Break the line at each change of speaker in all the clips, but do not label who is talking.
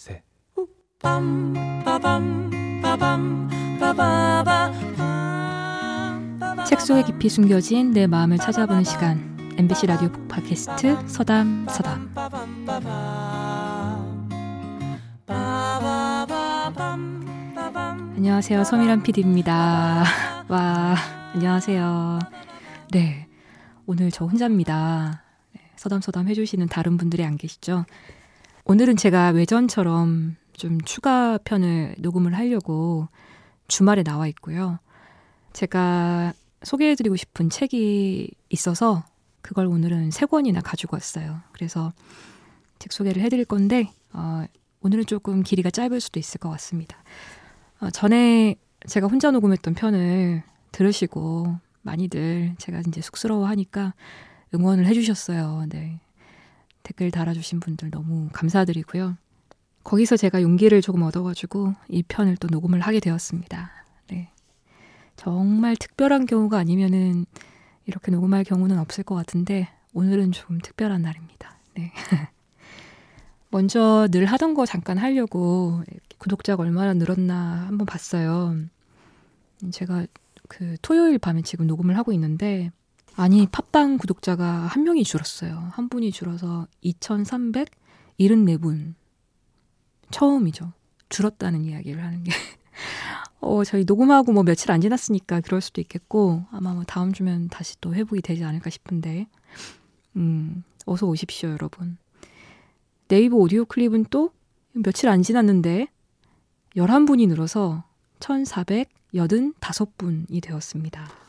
셋.
책 속에 깊이 숨겨진 내 마음을 찾아보는 시간. MBC 라디오 팟캐스트 서담 서담. 안녕하세요. 서미란 PD입니다. 와 안녕하세요. 네 오늘 저 혼자입니다. 네, 서담 서담 해주시는 다른 분들이 안 계시죠 오늘은 제가 외전처럼 좀 추가 편을 녹음을 하려고 주말에 나와 있고요. 제가 소개해드리고 싶은 책이 있어서 그걸 오늘은 세 권이나 가지고 왔어요. 그래서 책 소개를 해드릴 건데, 어, 오늘은 조금 길이가 짧을 수도 있을 것 같습니다. 어, 전에 제가 혼자 녹음했던 편을 들으시고 많이들 제가 이제 쑥스러워 하니까 응원을 해주셨어요. 네. 댓글 달아주신 분들 너무 감사드리고요. 거기서 제가 용기를 조금 얻어가지고 이 편을 또 녹음을 하게 되었습니다. 네. 정말 특별한 경우가 아니면은 이렇게 녹음할 경우는 없을 것 같은데 오늘은 좀 특별한 날입니다. 네. 먼저 늘 하던 거 잠깐 하려고 구독자가 얼마나 늘었나 한번 봤어요. 제가 그 토요일 밤에 지금 녹음을 하고 있는데 아니 팟빵 구독자가 한 명이 줄었어요. 한 분이 줄어서 2,374분 처음이죠. 줄었다는 이야기를 하는 게. 어, 저희 녹음하고 뭐 며칠 안 지났으니까 그럴 수도 있겠고, 아마 뭐 다음 주면 다시 또 회복이 되지 않을까 싶은데, 음, 어서 오십시오, 여러분. 네이버 오디오 클립은 또 며칠 안 지났는데, 11분이 늘어서 1,485분이 되었습니다.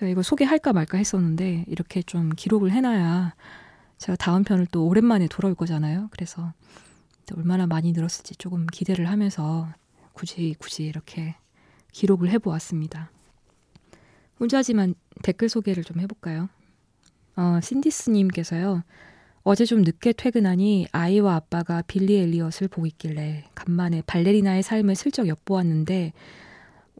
제가 이거 소개할까 말까 했었는데, 이렇게 좀 기록을 해놔야 제가 다음 편을 또 오랜만에 돌아올 거잖아요. 그래서 얼마나 많이 늘었을지 조금 기대를 하면서 굳이 굳이 이렇게 기록을 해보았습니다. 혼자지만 댓글 소개를 좀 해볼까요? 어, 신디스님께서요. 어제 좀 늦게 퇴근하니 아이와 아빠가 빌리 엘리엇을 보고 있길래 간만에 발레리나의 삶을 슬쩍 엿보았는데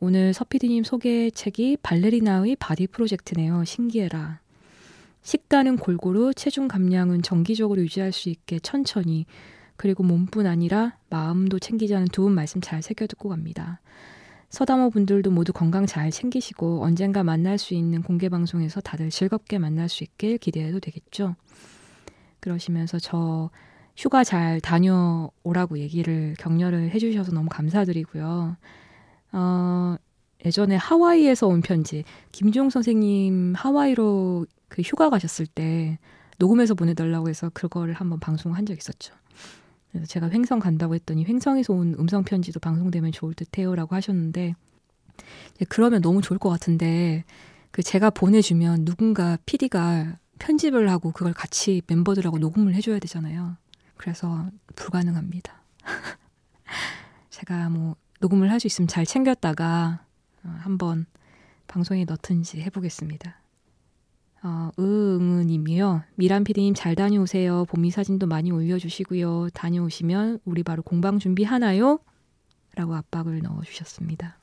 오늘 서피디님 소개 책이 발레리나의 바디 프로젝트네요. 신기해라. 식단은 골고루, 체중 감량은 정기적으로 유지할 수 있게 천천히 그리고 몸뿐 아니라 마음도 챙기자는 두 분 말씀 잘 새겨 듣고 갑니다. 서담호 분들도 모두 건강 잘 챙기시고 언젠가 만날 수 있는 공개 방송에서 다들 즐겁게 만날 수 있길 기대해도 되겠죠. 그러시면서 저 휴가 잘 다녀오라고 얘기를 격려를 해주셔서 너무 감사드리고요. 어, 예전에 하와이에서 온 편지, 김종 선생님 하와이로 그 휴가 가셨을 때 녹음해서 보내달라고 해서 그거를 한번 방송한 적 있었죠. 그래서 제가 횡성 간다고 했더니 횡성에서 온 음성 편지도 방송되면 좋을 듯해요라고 하셨는데 그러면 너무 좋을 것 같은데 그 제가 보내주면 누군가 PD가 편집을 하고 그걸 같이 멤버들하고 녹음을 해줘야 되잖아요. 그래서 불가능합니다. 제가 뭐 녹음을 할 수 있으면 잘 챙겼다가 어, 한번 방송에 넣든지 해보겠습니다. 어, 응은님이요. 미란 PD님 잘 다녀오세요. 봄이 사진도 많이 올려주시고요. 다녀오시면 우리 바로 공방 준비하나요? 라고 압박을 넣어주셨습니다.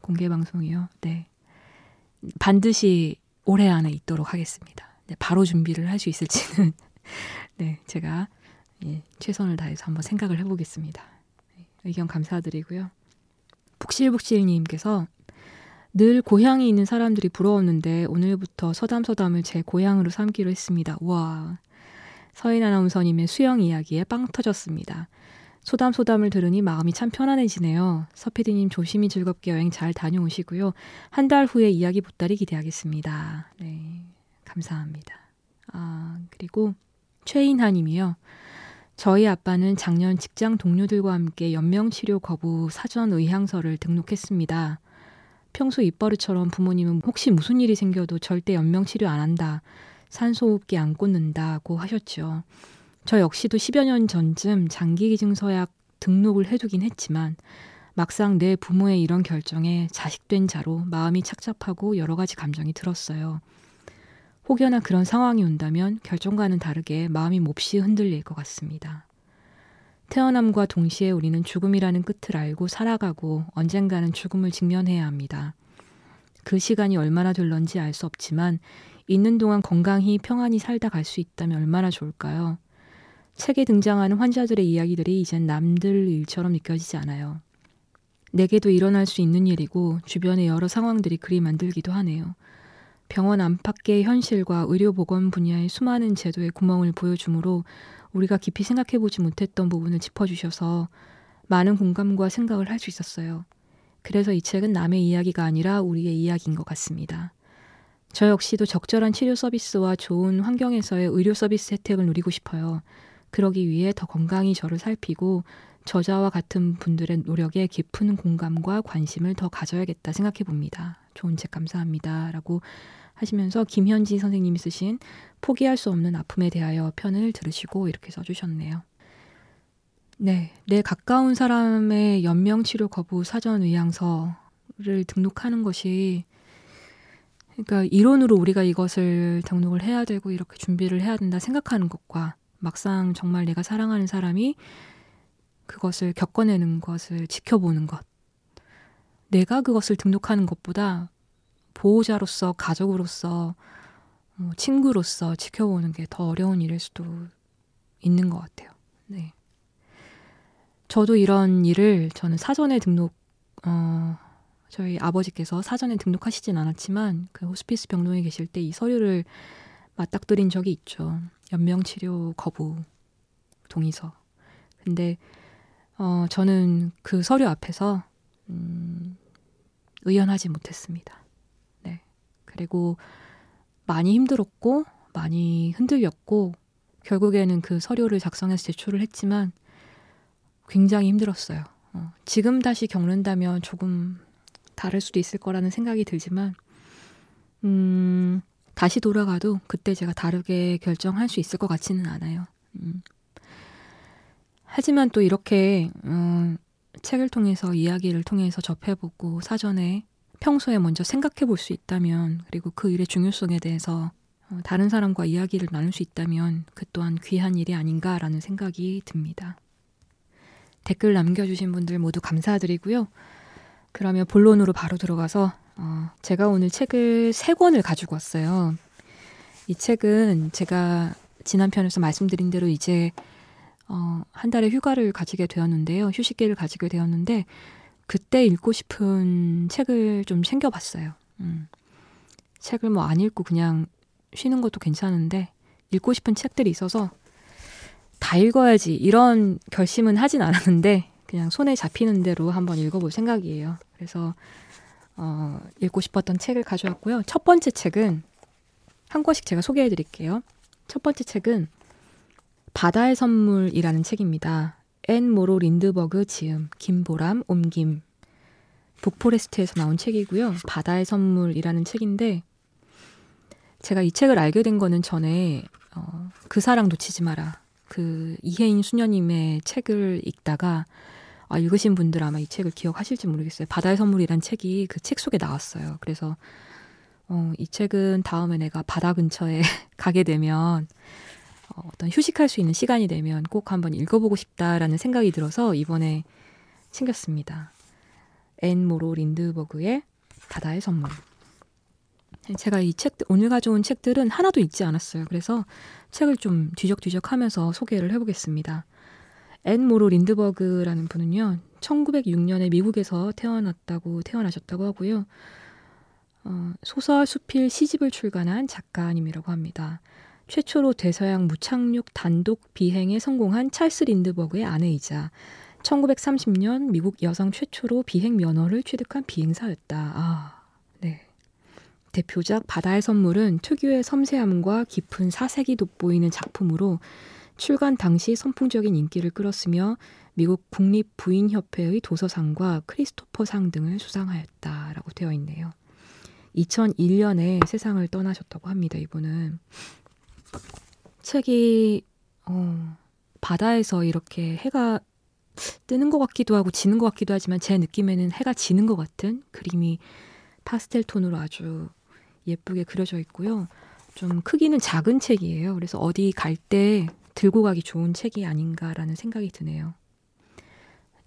공개 방송이요. 네. 반드시 올해 안에 있도록 하겠습니다. 네, 바로 준비를 할 수 있을지는 네, 제가 예, 최선을 다해서 한번 생각을 해보겠습니다. 네, 의견 감사드리고요. 북실북실님께서 늘 고향이 있는 사람들이 부러웠는데 오늘부터 서담서담을 제 고향으로 삼기로 했습니다. 와. 서인 아나운서님의 수영 이야기에 빵 터졌습니다. 소담소담을 들으니 마음이 참 편안해지네요. 서피디님 조심히 즐겁게 여행 잘 다녀오시고요. 한 달 후에 이야기 보따리 기대하겠습니다. 네. 감사합니다. 아, 그리고 최인하 님이요. 저희 아빠는 작년 직장 동료들과 함께 연명치료 거부 사전 의향서를 등록했습니다. 평소 입버릇처럼 부모님은 혹시 무슨 일이 생겨도 절대 연명치료 안 한다. 산소호흡기 안 꽂는다고 하셨죠. 저 역시도 10여 년 전쯤 장기기증서약 등록을 해두긴 했지만 막상 내 부모의 이런 결정에 자식된 자로 마음이 착잡하고 여러 가지 감정이 들었어요. 혹여나 그런 상황이 온다면 결정과는 다르게 마음이 몹시 흔들릴 것 같습니다. 태어남과 동시에 우리는 죽음이라는 끝을 알고 살아가고 언젠가는 죽음을 직면해야 합니다. 그 시간이 얼마나 될런지 알 수 없지만 있는 동안 건강히 평안히 살다 갈 수 있다면 얼마나 좋을까요? 책에 등장하는 환자들의 이야기들이 이젠 남들 일처럼 느껴지지 않아요. 내게도 일어날 수 있는 일이고 주변의 여러 상황들이 그리 만들기도 하네요. 병원 안팎의 현실과 의료보건 분야의 수많은 제도의 구멍을 보여주므로 우리가 깊이 생각해보지 못했던 부분을 짚어주셔서 많은 공감과 생각을 할 수 있었어요. 그래서 이 책은 남의 이야기가 아니라 우리의 이야기인 것 같습니다. 저 역시도 적절한 치료 서비스와 좋은 환경에서의 의료 서비스 혜택을 누리고 싶어요. 그러기 위해 더 건강히 저를 살피고 저자와 같은 분들의 노력에 깊은 공감과 관심을 더 가져야겠다 생각해 봅니다. 좋은 책 감사합니다. 라고 하시면서 김현지 선생님이 쓰신 포기할 수 없는 아픔에 대하여 편을 들으시고 이렇게 써주셨네요. 네, 내 가까운 사람의 연명치료 거부 사전 의향서를 등록하는 것이 그러니까 이론으로 우리가 이것을 등록을 해야 되고 이렇게 준비를 해야 된다 생각하는 것과 막상 정말 내가 사랑하는 사람이 그것을 겪어내는 것을 지켜보는 것. 내가 그것을 등록하는 것보다 보호자로서, 가족으로서, 뭐 친구로서 지켜보는 게 더 어려운 일일 수도 있는 것 같아요. 네. 저도 이런 일을 저는 사전에 등록, 어, 저희 아버지께서 사전에 등록하시진 않았지만 그 호스피스 병동에 계실 때 이 서류를 맞닥뜨린 적이 있죠. 연명 치료 거부 동의서. 근데 어, 저는 그 서류 앞에서 음, 의연하지 못했습니다. 네. 그리고 많이 힘들었고 많이 흔들렸고 결국에는 그 서류를 작성해서 제출을 했지만 굉장히 힘들었어요. 어, 지금 다시 겪는다면 조금 다를 수도 있을 거라는 생각이 들지만 음, 다시 돌아가도 그때 제가 다르게 결정할 수 있을 것 같지는 않아요. 음. 하지만 또 이렇게 음, 책을 통해서 이야기를 통해서 접해보고 사전에 평소에 먼저 생각해 볼 수 있다면 그리고 그 일의 중요성에 대해서 어, 다른 사람과 이야기를 나눌 수 있다면 그 또한 귀한 일이 아닌가라는 생각이 듭니다. 댓글 남겨주신 분들 모두 감사드리고요. 그러면 본론으로 바로 들어가서 어, 제가 오늘 책을 세 권을 가지고 왔어요. 이 책은 제가 지난 편에서 말씀드린 대로 이제 어, 한 달의 휴가를 가지게 되었는데요. 휴식기를 가지게 되었는데 그때 읽고 싶은 책을 좀 챙겨봤어요. 음. 책을 뭐 안 읽고 그냥 쉬는 것도 괜찮은데 읽고 싶은 책들이 있어서 다 읽어야지 이런 결심은 하진 않았는데 그냥 손에 잡히는 대로 한번 읽어볼 생각이에요. 그래서 어, 읽고 싶었던 책을 가져왔고요. 첫 번째 책은 한 권씩 제가 소개해 드릴게요. 첫 번째 책은 바다의 선물이라는 책입니다. 앤 모로 린드버그 지음, 김보람, 옮김. 북포레스트에서 나온 책이고요. 바다의 선물이라는 책인데 제가 이 책을 알게 된 거는 전에 어, 그 사랑 놓치지 마라. 그 이해인 수녀님의 책을 읽다가 아, 읽으신 분들 아마 이 책을 기억하실지 모르겠어요. 바다의 선물이란 책이 그 책 속에 나왔어요. 그래서 어, 이 책은 다음에 내가 바다 근처에 가게 되면 어, 어떤 휴식할 수 있는 시간이 되면 꼭 한번 읽어보고 싶다라는 생각이 들어서 이번에 챙겼습니다. 앤 모로 린드버그의 바다의 선물. 제가 이 책, 오늘 가져온 책들은 하나도 읽지 않았어요. 그래서 책을 좀 뒤적뒤적 하면서 소개를 해보겠습니다. 앤 모로 린드버그라는 분은요, 1906년에 미국에서 태어났다고, 태어나셨다고 하고요. 어, 소설 수필 시집을 출간한 작가님이라고 합니다. 최초로 대서양 무착륙 단독 비행에 성공한 찰스 린드버그의 아내이자 1930년 미국 여성 최초로 비행 면허를 취득한 비행사였다. 아, 네. 대표작 바다의 선물은 특유의 섬세함과 깊은 사색이 돋보이는 작품으로 출간 당시 선풍적인 인기를 끌었으며 미국 국립 부인 협회의 도서상과 크리스토퍼상 등을 수상하였다라고 되어 있네요. 2001년에 세상을 떠나셨다고 합니다. 이분은 책이 어, 바다에서 이렇게 해가 뜨는 것 같기도 하고 지는 것 같기도 하지만 제 느낌에는 해가 지는 것 같은 그림이 파스텔 톤으로 아주 예쁘게 그려져 있고요. 좀 크기는 작은 책이에요. 그래서 어디 갈 때 들고 가기 좋은 책이 아닌가라는 생각이 드네요.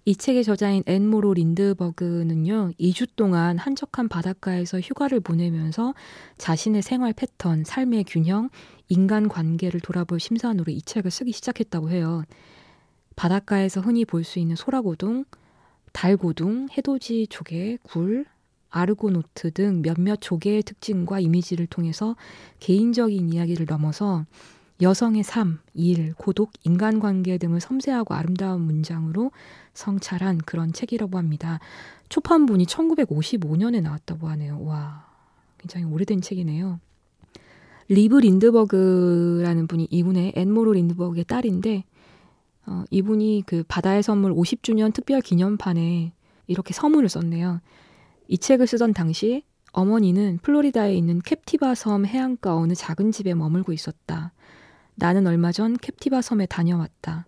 이 책의 저자인 앤모로 린드버그는요, 2주 동안 한적한 바닷가에서 휴가를 보내면서 자신의 생활 패턴, 삶의 균형, 인간 관계를 돌아볼 심산으로 이 책을 쓰기 시작했다고 해요. 바닷가에서 흔히 볼 수 있는 소라고둥, 달고둥, 해돋이 조개, 굴, 아르고노트 등 몇몇 조개의 특징과 이미지를 통해서 개인적인 이야기를 넘어서 여성의 삶, 일, 고독, 인간관계 등을 섬세하고 아름다운 문장으로 성찰한 그런 책이라고 합니다. 초판본이 1955년에 나왔다고 하네요. 와, 굉장히 오래된 책이네요. 리브 린드버그라는 분이 이분의 앤모로 린드버그의 딸인데 어, 이분이 그 바다의 선물 50주년 특별 기념판에 이렇게 서문을 썼네요. 이 책을 쓰던 당시 어머니는 플로리다에 있는 캡티바 섬 해안가 어느 작은 집에 머물고 있었다. 나는 얼마 전 캡티바 섬에 다녀왔다.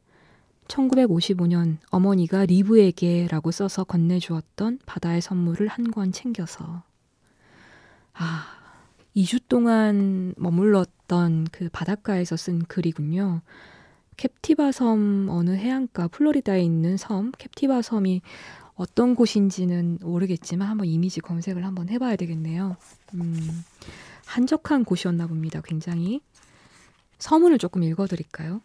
1955년 어머니가 리브에게라고 써서 건네주었던 바다의 선물을 한 권 챙겨서. 아, 2주 동안 머물렀던 그 바닷가에서 쓴 글이군요. 캡티바 섬 어느 해안가 플로리다에 있는 섬 캡티바 섬이 어떤 곳인지는 모르겠지만 한번 이미지 검색을 한번 해봐야 되겠네요. 음, 한적한 곳이었나 봅니다. 굉장히 서문을 조금 읽어드릴까요?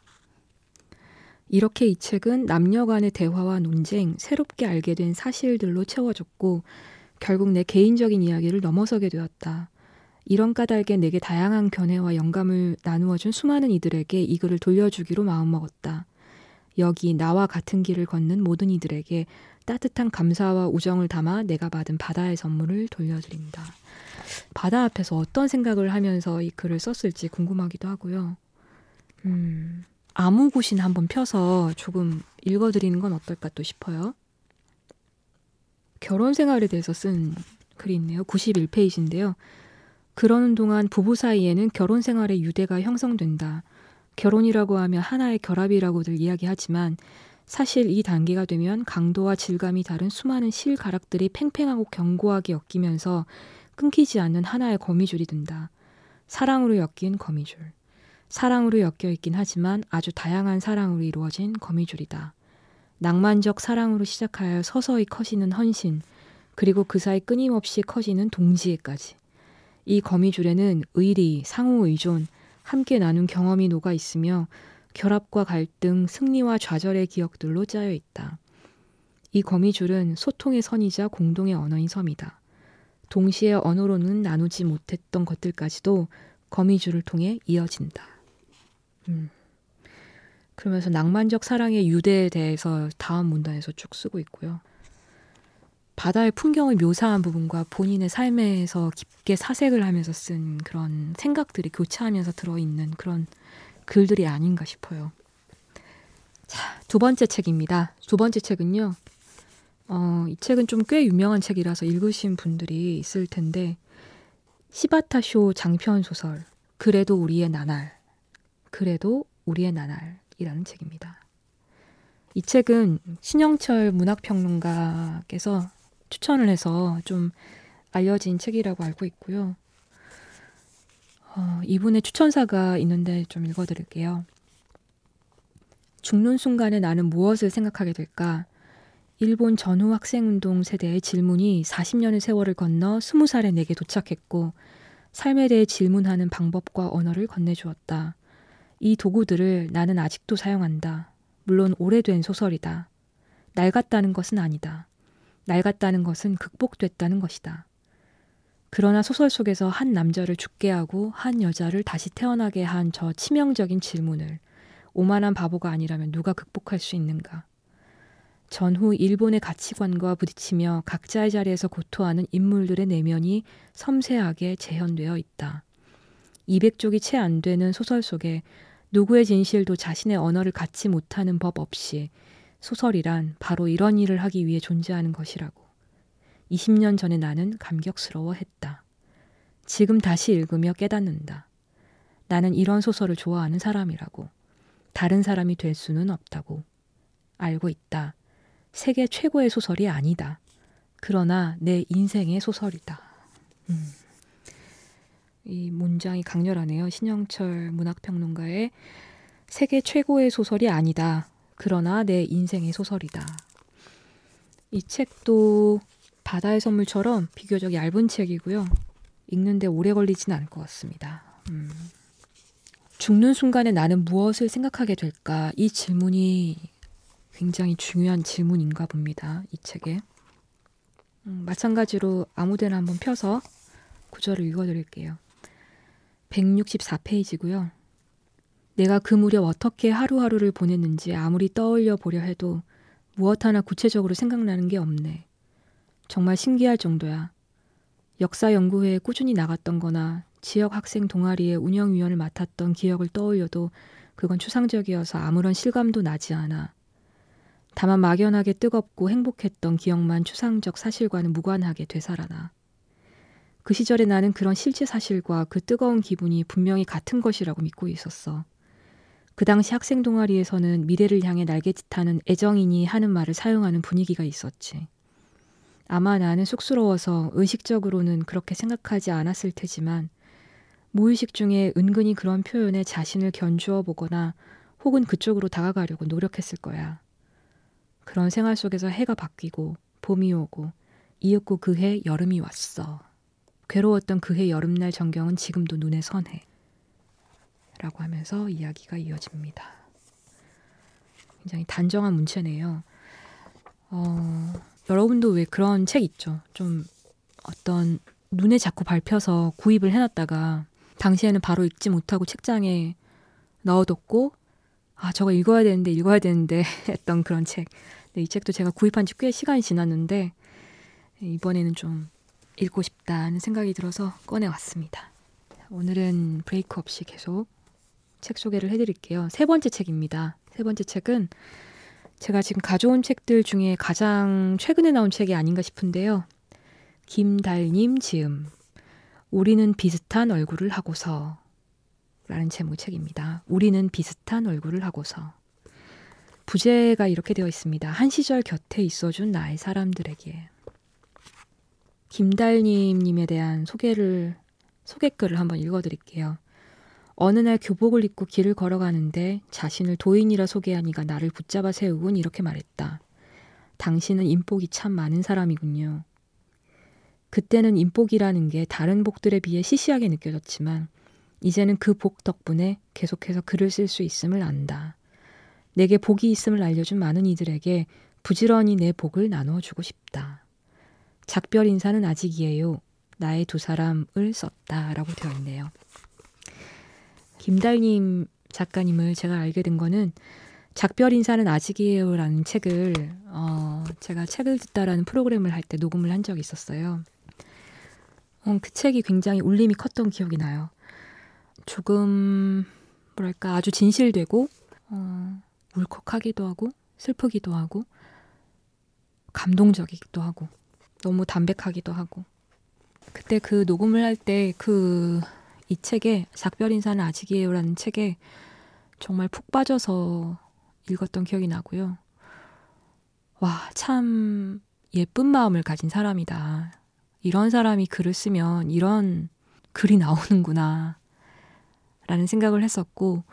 이렇게 이 책은 남녀 간의 대화와 논쟁, 새롭게 알게 된 사실들로 채워졌고 결국 내 개인적인 이야기를 넘어서게 되었다. 이런 까닭에 내게 다양한 견해와 영감을 나누어준 수많은 이들에게 이 글을 돌려주기로 마음먹었다. 여기 나와 같은 길을 걷는 모든 이들에게 따뜻한 감사와 우정을 담아 내가 받은 바다의 선물을 돌려드린다. 바다 앞에서 어떤 생각을 하면서 이 글을 썼을지 궁금하기도 하고요. 음, 아무 곳이나 한번 펴서 조금 읽어드리는 건 어떨까 또 싶어요. 결혼 생활에 대해서 쓴 글이 있네요. 91페이지인데요. 그러는 동안 부부 사이에는 결혼 생활의 유대가 형성된다. 결혼이라고 하면 하나의 결합이라고들 이야기하지만 사실 이 단계가 되면 강도와 질감이 다른 수많은 실가락들이 팽팽하고 견고하게 엮이면서 끊기지 않는 하나의 거미줄이 된다. 사랑으로 엮인 거미줄. 사랑으로 엮여 있긴 하지만 아주 다양한 사랑으로 이루어진 거미줄이다. 낭만적 사랑으로 시작하여 서서히 커지는 헌신, 그리고 그 사이 끊임없이 커지는 동지애까지. 이 거미줄에는 의리, 상호 의존, 함께 나눈 경험이 녹아 있으며 결합과 갈등, 승리와 좌절의 기억들로 짜여 있다. 이 거미줄은 소통의 선이자 공동의 언어인 섬이다. 동시에 언어로는 나누지 못했던 것들까지도 거미줄을 통해 이어진다. 음. 그러면서 낭만적 사랑의 유대에 대해서 다음 문단에서 쭉 쓰고 있고요. 바다의 풍경을 묘사한 부분과 본인의 삶에서 깊게 사색을 하면서 쓴 그런 생각들이 교차하면서 들어있는 그런 글들이 아닌가 싶어요. 자, 두 번째 책입니다. 두 번째 책은요. 어, 이 책은 좀 꽤 유명한 책이라서 읽으신 분들이 있을 텐데 시바타쇼 장편 소설 그래도 우리의 나날 그래도 우리의 나날이라는 책입니다. 이 책은 신영철 문학평론가께서 추천을 해서 좀 알려진 책이라고 알고 있고요. 어, 이분의 추천사가 있는데 좀 읽어드릴게요. 죽는 순간에 나는 무엇을 생각하게 될까? 일본 전후 학생운동 세대의 질문이 40년의 세월을 건너 20살에 내게 도착했고 삶에 대해 질문하는 방법과 언어를 건네주었다. 이 도구들을 나는 아직도 사용한다. 물론 오래된 소설이다. 낡았다는 것은 아니다. 낡았다는 것은 극복됐다는 것이다. 그러나 소설 속에서 한 남자를 죽게 하고 한 여자를 다시 태어나게 한 저 치명적인 질문을 오만한 바보가 아니라면 누가 극복할 수 있는가? 전후 일본의 가치관과 부딪히며 각자의 자리에서 고토하는 인물들의 내면이 섬세하게 재현되어 있다. 200쪽이 채 안 되는 소설 속에 누구의 진실도 자신의 언어를 갖지 못하는 법 없이 소설이란 바로 이런 일을 하기 위해 존재하는 것이라고. 20년 전에 나는 감격스러워 했다. 지금 다시 읽으며 깨닫는다. 나는 이런 소설을 좋아하는 사람이라고. 다른 사람이 될 수는 없다고. 알고 있다. 세계 최고의 소설이 아니다. 그러나 내 인생의 소설이다. 음. 이 문장이 강렬하네요. 신영철 문학평론가의 세계 최고의 소설이 아니다. 그러나 내 인생의 소설이다. 이 책도 바다의 선물처럼 비교적 얇은 책이고요. 읽는데 오래 걸리진 않을 것 같습니다. 음. 죽는 순간에 나는 무엇을 생각하게 될까? 이 질문이 굉장히 중요한 질문인가 봅니다. 이 책에. 음, 마찬가지로 아무데나 한번 펴서 구절을 읽어드릴게요. 164페이지고요. 내가 그 무렵 어떻게 하루하루를 보냈는지 아무리 떠올려 보려 해도 무엇 하나 구체적으로 생각나는 게 없네. 정말 신기할 정도야. 역사 연구회에 꾸준히 나갔던 거나 지역 학생 동아리의 운영위원을 맡았던 기억을 떠올려도 그건 추상적이어서 아무런 실감도 나지 않아. 다만 막연하게 뜨겁고 행복했던 기억만 추상적 사실과는 무관하게 되살아나. 그 시절에 나는 그런 실제 사실과 그 뜨거운 기분이 분명히 같은 것이라고 믿고 있었어. 그 당시 학생 동아리에서는 미래를 향해 날개짓하는 애정인이 하는 말을 사용하는 분위기가 있었지. 아마 나는 쑥스러워서 의식적으로는 그렇게 생각하지 않았을 테지만 무의식 중에 은근히 그런 표현에 자신을 견주어 보거나 혹은 그쪽으로 다가가려고 노력했을 거야. 그런 생활 속에서 해가 바뀌고 봄이 오고 이윽고 그해 여름이 왔어. 괴로웠던 그해 여름날 전경은 지금도 눈에 선해. 라고 하면서 이야기가 이어집니다. 굉장히 단정한 문체네요. 어, 여러분도 왜 그런 책 있죠? 좀 어떤 눈에 자꾸 밟혀서 구입을 해놨다가 당시에는 바로 읽지 못하고 책장에 넣어뒀고 아 저거 읽어야 되는데 읽어야 되는데 했던 그런 책. 네, 이 책도 제가 구입한 지 꽤 시간이 지났는데 이번에는 좀 읽고 싶다는 생각이 들어서 꺼내왔습니다. 오늘은 브레이크 없이 계속 책 소개를 해드릴게요. 세 번째 책입니다. 세 번째 책은 제가 지금 가져온 책들 중에 가장 최근에 나온 책이 아닌가 싶은데요. 김달님 지음. 우리는 비슷한 얼굴을 하고서. 라는 제목 책입니다. 우리는 비슷한 얼굴을 하고서. 부제가 이렇게 되어 있습니다. 한 시절 곁에 있어준 나의 사람들에게. 김달님님에 대한 소개를, 소개글을 한번 읽어드릴게요. 어느 날 교복을 입고 길을 걸어가는데 자신을 도인이라 소개한 이가 나를 붙잡아 세우곤 이렇게 말했다. 당신은 인복이 참 많은 사람이군요. 그때는 인복이라는 게 다른 복들에 비해 시시하게 느껴졌지만 이제는 그 복 덕분에 계속해서 글을 쓸 수 있음을 안다. 내게 복이 있음을 알려준 많은 이들에게 부지런히 내 복을 나누어 주고 싶다. 작별 인사는 아직이에요. 나의 두 사람을 썼다. 라고 되어 있네요. 김달님 작가님을 제가 알게 된 거는 작별 인사는 아직이에요라는 책을 어, 제가 책을 듣다라는 프로그램을 할 때 녹음을 한 적이 있었어요. 어, 그 책이 굉장히 울림이 컸던 기억이 나요. 조금 뭐랄까 아주 진실되고 어, 울컥하기도 하고 슬프기도 하고 감동적이기도 하고 너무 담백하기도 하고 그때 그 녹음을 할 때 그 이 책에 작별 인사는 아직이에요라는 책에 정말 푹 빠져서 읽었던 기억이 나고요. 와, 참 예쁜 마음을 가진 사람이다. 이런 사람이 글을 쓰면 이런 글이 나오는구나. 라는 생각을 했었고,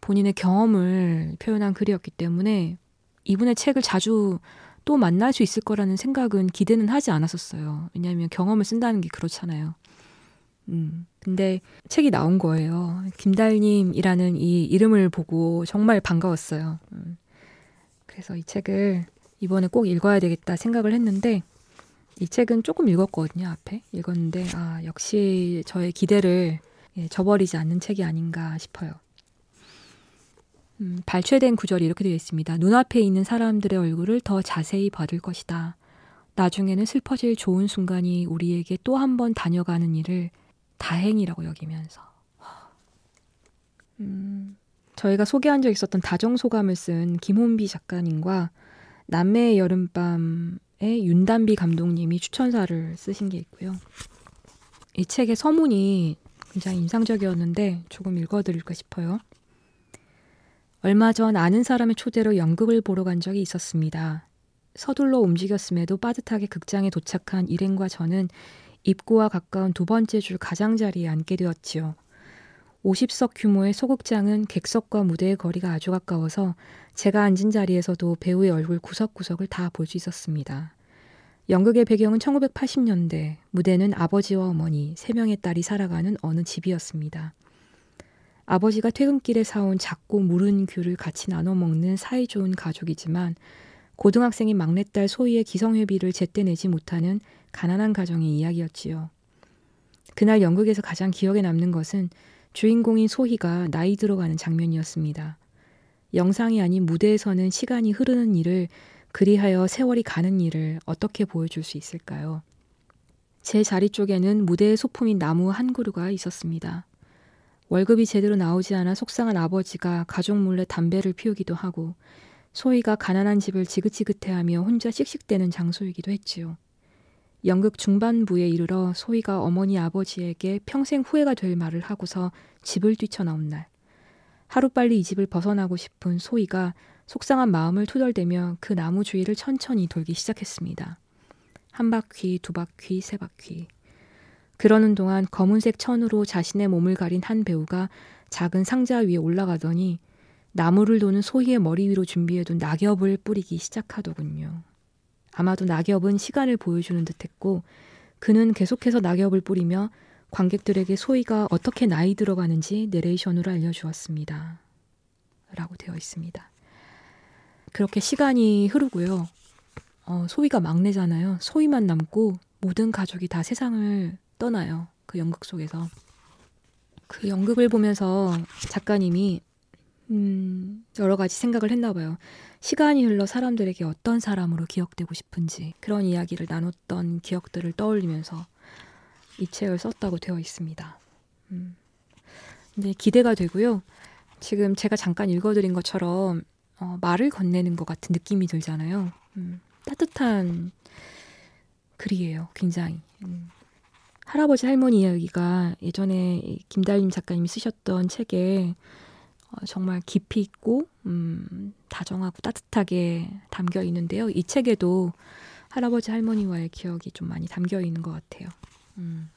본인의 경험을 표현한 글이었기 때문에 이분의 책을 자주 또 만날 수 있을 거라는 생각은 기대는 하지 않았었어요. 왜냐하면 경험을 쓴다는 게 그렇잖아요. 음. 근데 책이 나온 거예요. 김달님이라는 이 이름을 보고 정말 반가웠어요. 음. 그래서 이 책을 이번에 꼭 읽어야 되겠다 생각을 했는데 이 책은 조금 읽었거든요. 앞에 읽었는데 아 역시 저의 기대를 예, 저버리지 않는 책이 아닌가 싶어요. 음, 발췌된 구절이 이렇게 되어 있습니다. 눈앞에 있는 사람들의 얼굴을 더 자세히 받을 것이다. 나중에는 슬퍼질 좋은 순간이 우리에게 또 한 번 다녀가는 일을 다행이라고 여기면서 음, 저희가 소개한 적 있었던 다정소감을 쓴 김혼비 작가님과 남매의 여름밤의 윤단비 감독님이 추천사를 쓰신 게 있고요. 이 책의 서문이 굉장히 인상적이었는데 조금 읽어드릴까 싶어요. 얼마 전 아는 사람의 초대로 연극을 보러 간 적이 있었습니다. 서둘러 움직였음에도 빠듯하게 극장에 도착한 일행과 저는 입구와 가까운 두 번째 줄 가장자리에 앉게 되었지요. 50석 규모의 소극장은 객석과 무대의 거리가 아주 가까워서 제가 앉은 자리에서도 배우의 얼굴 구석구석을 다 볼 수 있었습니다. 연극의 배경은 1980년대, 무대는 아버지와 어머니, 세 명의 딸이 살아가는 어느 집이었습니다. 아버지가 퇴근길에 사온 작고 무른 귤을 같이 나눠 먹는 사이좋은 가족이지만 고등학생인 막내딸 소희의 기성회비를 제때 내지 못하는 가난한 가정의 이야기였지요. 그날 연극에서 가장 기억에 남는 것은 주인공인 소희가 나이 들어가는 장면이었습니다. 영상이 아닌 무대에서는 시간이 흐르는 일을 그리하여 세월이 가는 일을 어떻게 보여줄 수 있을까요? 제 자리 쪽에는 무대의 소품인 나무 한 그루가 있었습니다. 월급이 제대로 나오지 않아 속상한 아버지가 가족 몰래 담배를 피우기도 하고 소희가 가난한 집을 지긋지긋해하며 혼자 씩씩대는 장소이기도 했지요. 연극 중반부에 이르러 소희가 어머니 아버지에게 평생 후회가 될 말을 하고서 집을 뛰쳐나온 날. 하루빨리 이 집을 벗어나고 싶은 소희가 속상한 마음을 투덜대며 그 나무 주위를 천천히 돌기 시작했습니다. 한 바퀴, 두 바퀴, 세 바퀴. 그러는 동안 검은색 천으로 자신의 몸을 가린 한 배우가 작은 상자 위에 올라가더니 나무를 도는 소희의 머리 위로 준비해둔 낙엽을 뿌리기 시작하더군요. 아마도 낙엽은 시간을 보여주는 듯 했고 그는 계속해서 낙엽을 뿌리며 관객들에게 소희가 어떻게 나이 들어가는지 내레이션으로 알려주었습니다. 라고 되어 있습니다. 그렇게 시간이 흐르고요. 어, 소희가 막내잖아요. 소희만 남고 모든 가족이 다 세상을 떠나요. 그 연극 속에서. 그 연극을 보면서 작가님이 음, 여러 가지 생각을 했나 봐요. 시간이 흘러 사람들에게 어떤 사람으로 기억되고 싶은지 그런 이야기를 나눴던 기억들을 떠올리면서 이 책을 썼다고 되어 있습니다. 음. 근데 기대가 되고요. 지금 제가 잠깐 읽어드린 것처럼 어, 말을 건네는 것 같은 느낌이 들잖아요. 음, 따뜻한 글이에요. 굉장히. 음. 할아버지 할머니 이야기가 예전에 김달림 작가님이 쓰셨던 책에 어, 정말 깊이 있고 음, 다정하고 따뜻하게 담겨 있는데요. 이 책에도 할아버지 할머니와의 기억이 좀 많이 담겨 있는 것 같아요. 음.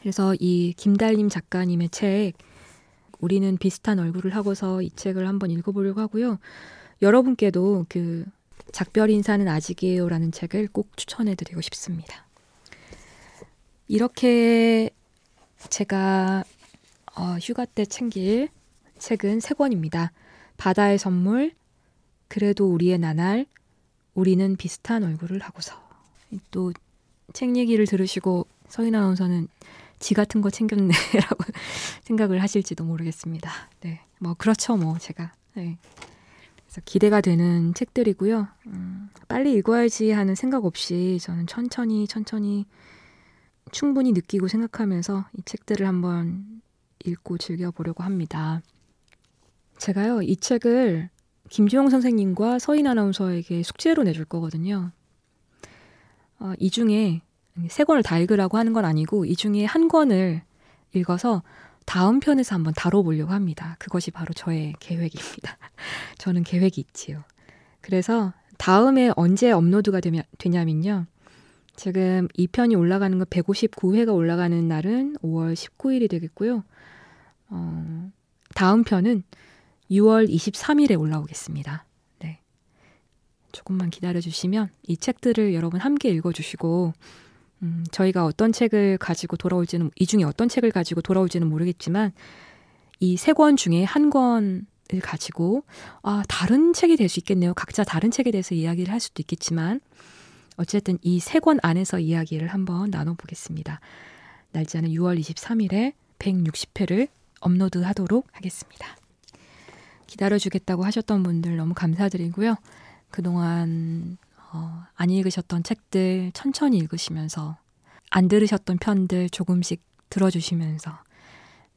그래서 이 김달림 작가님의 책 우리는 비슷한 얼굴을 하고서 이 책을 한번 읽어보려고 하고요. 여러분께도 그 작별 인사는 아직이에요라는 책을 꼭 추천해드리고 싶습니다. 이렇게 제가 어, 휴가 때 챙길 책은 세 권입니다. 바다의 선물, 그래도 우리의 나날, 우리는 비슷한 얼굴을 하고서. 또 책 얘기를 들으시고 서인 아나운서는 지 같은 거 챙겼네라고 생각을 하실지도 모르겠습니다. 네, 뭐 그렇죠, 뭐 제가. 네. 그래서 기대가 되는 책들이고요. 음, 빨리 읽어야지 하는 생각 없이 저는 천천히 천천히 충분히 느끼고 생각하면서 이 책들을 한번 읽고 즐겨보려고 합니다. 제가요, 이 책을 김주영 선생님과 서인 아나운서에게 숙제로 내줄 거거든요. 어, 이 중에 세 권을 다 읽으라고 하는 건 아니고 이 중에 한 권을 읽어서 다음 편에서 한번 다뤄보려고 합니다. 그것이 바로 저의 계획입니다. 저는 계획이 있지요. 그래서 다음에 언제 업로드가 되냐, 되냐면요. 지금 이 편이 올라가는 거 159회가 올라가는 날은 5월 19일이 되겠고요. 어, 다음 편은 6월 23일에 올라오겠습니다. 네. 조금만 기다려 주시면 이 책들을 여러분 함께 읽어 주시고, 음, 저희가 어떤 책을 가지고 돌아올지는, 이 중에 어떤 책을 가지고 돌아올지는 모르겠지만, 이 세 권 중에 한 권을 가지고, 아, 다른 책이 될 수 있겠네요. 각자 다른 책에 대해서 이야기를 할 수도 있겠지만, 어쨌든 이 세 권 안에서 이야기를 한번 나눠보겠습니다. 날짜는 6월 23일에 160회를 업로드 하도록 하겠습니다. 기다려주겠다고 하셨던 분들 너무 감사드리고요. 그동안 어, 안 읽으셨던 책들 천천히 읽으시면서 안 들으셨던 편들 조금씩 들어주시면서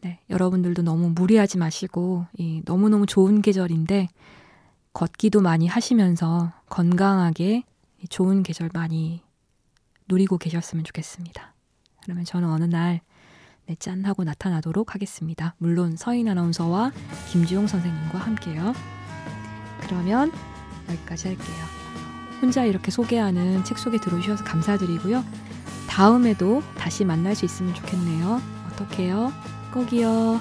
네, 여러분들도 너무 무리하지 마시고 이 너무너무 좋은 계절인데 걷기도 많이 하시면서 건강하게 좋은 계절 많이 누리고 계셨으면 좋겠습니다. 그러면 저는 어느 날 네, 짠 하고 나타나도록 하겠습니다. 물론 서인 아나운서와 김지용 선생님과 함께요. 그러면 여기까지 할게요. 혼자 이렇게 소개하는 책 속에 들어오셔서 감사드리고요. 다음에도 다시 만날 수 있으면 좋겠네요. 어떡해요? 꼭이요.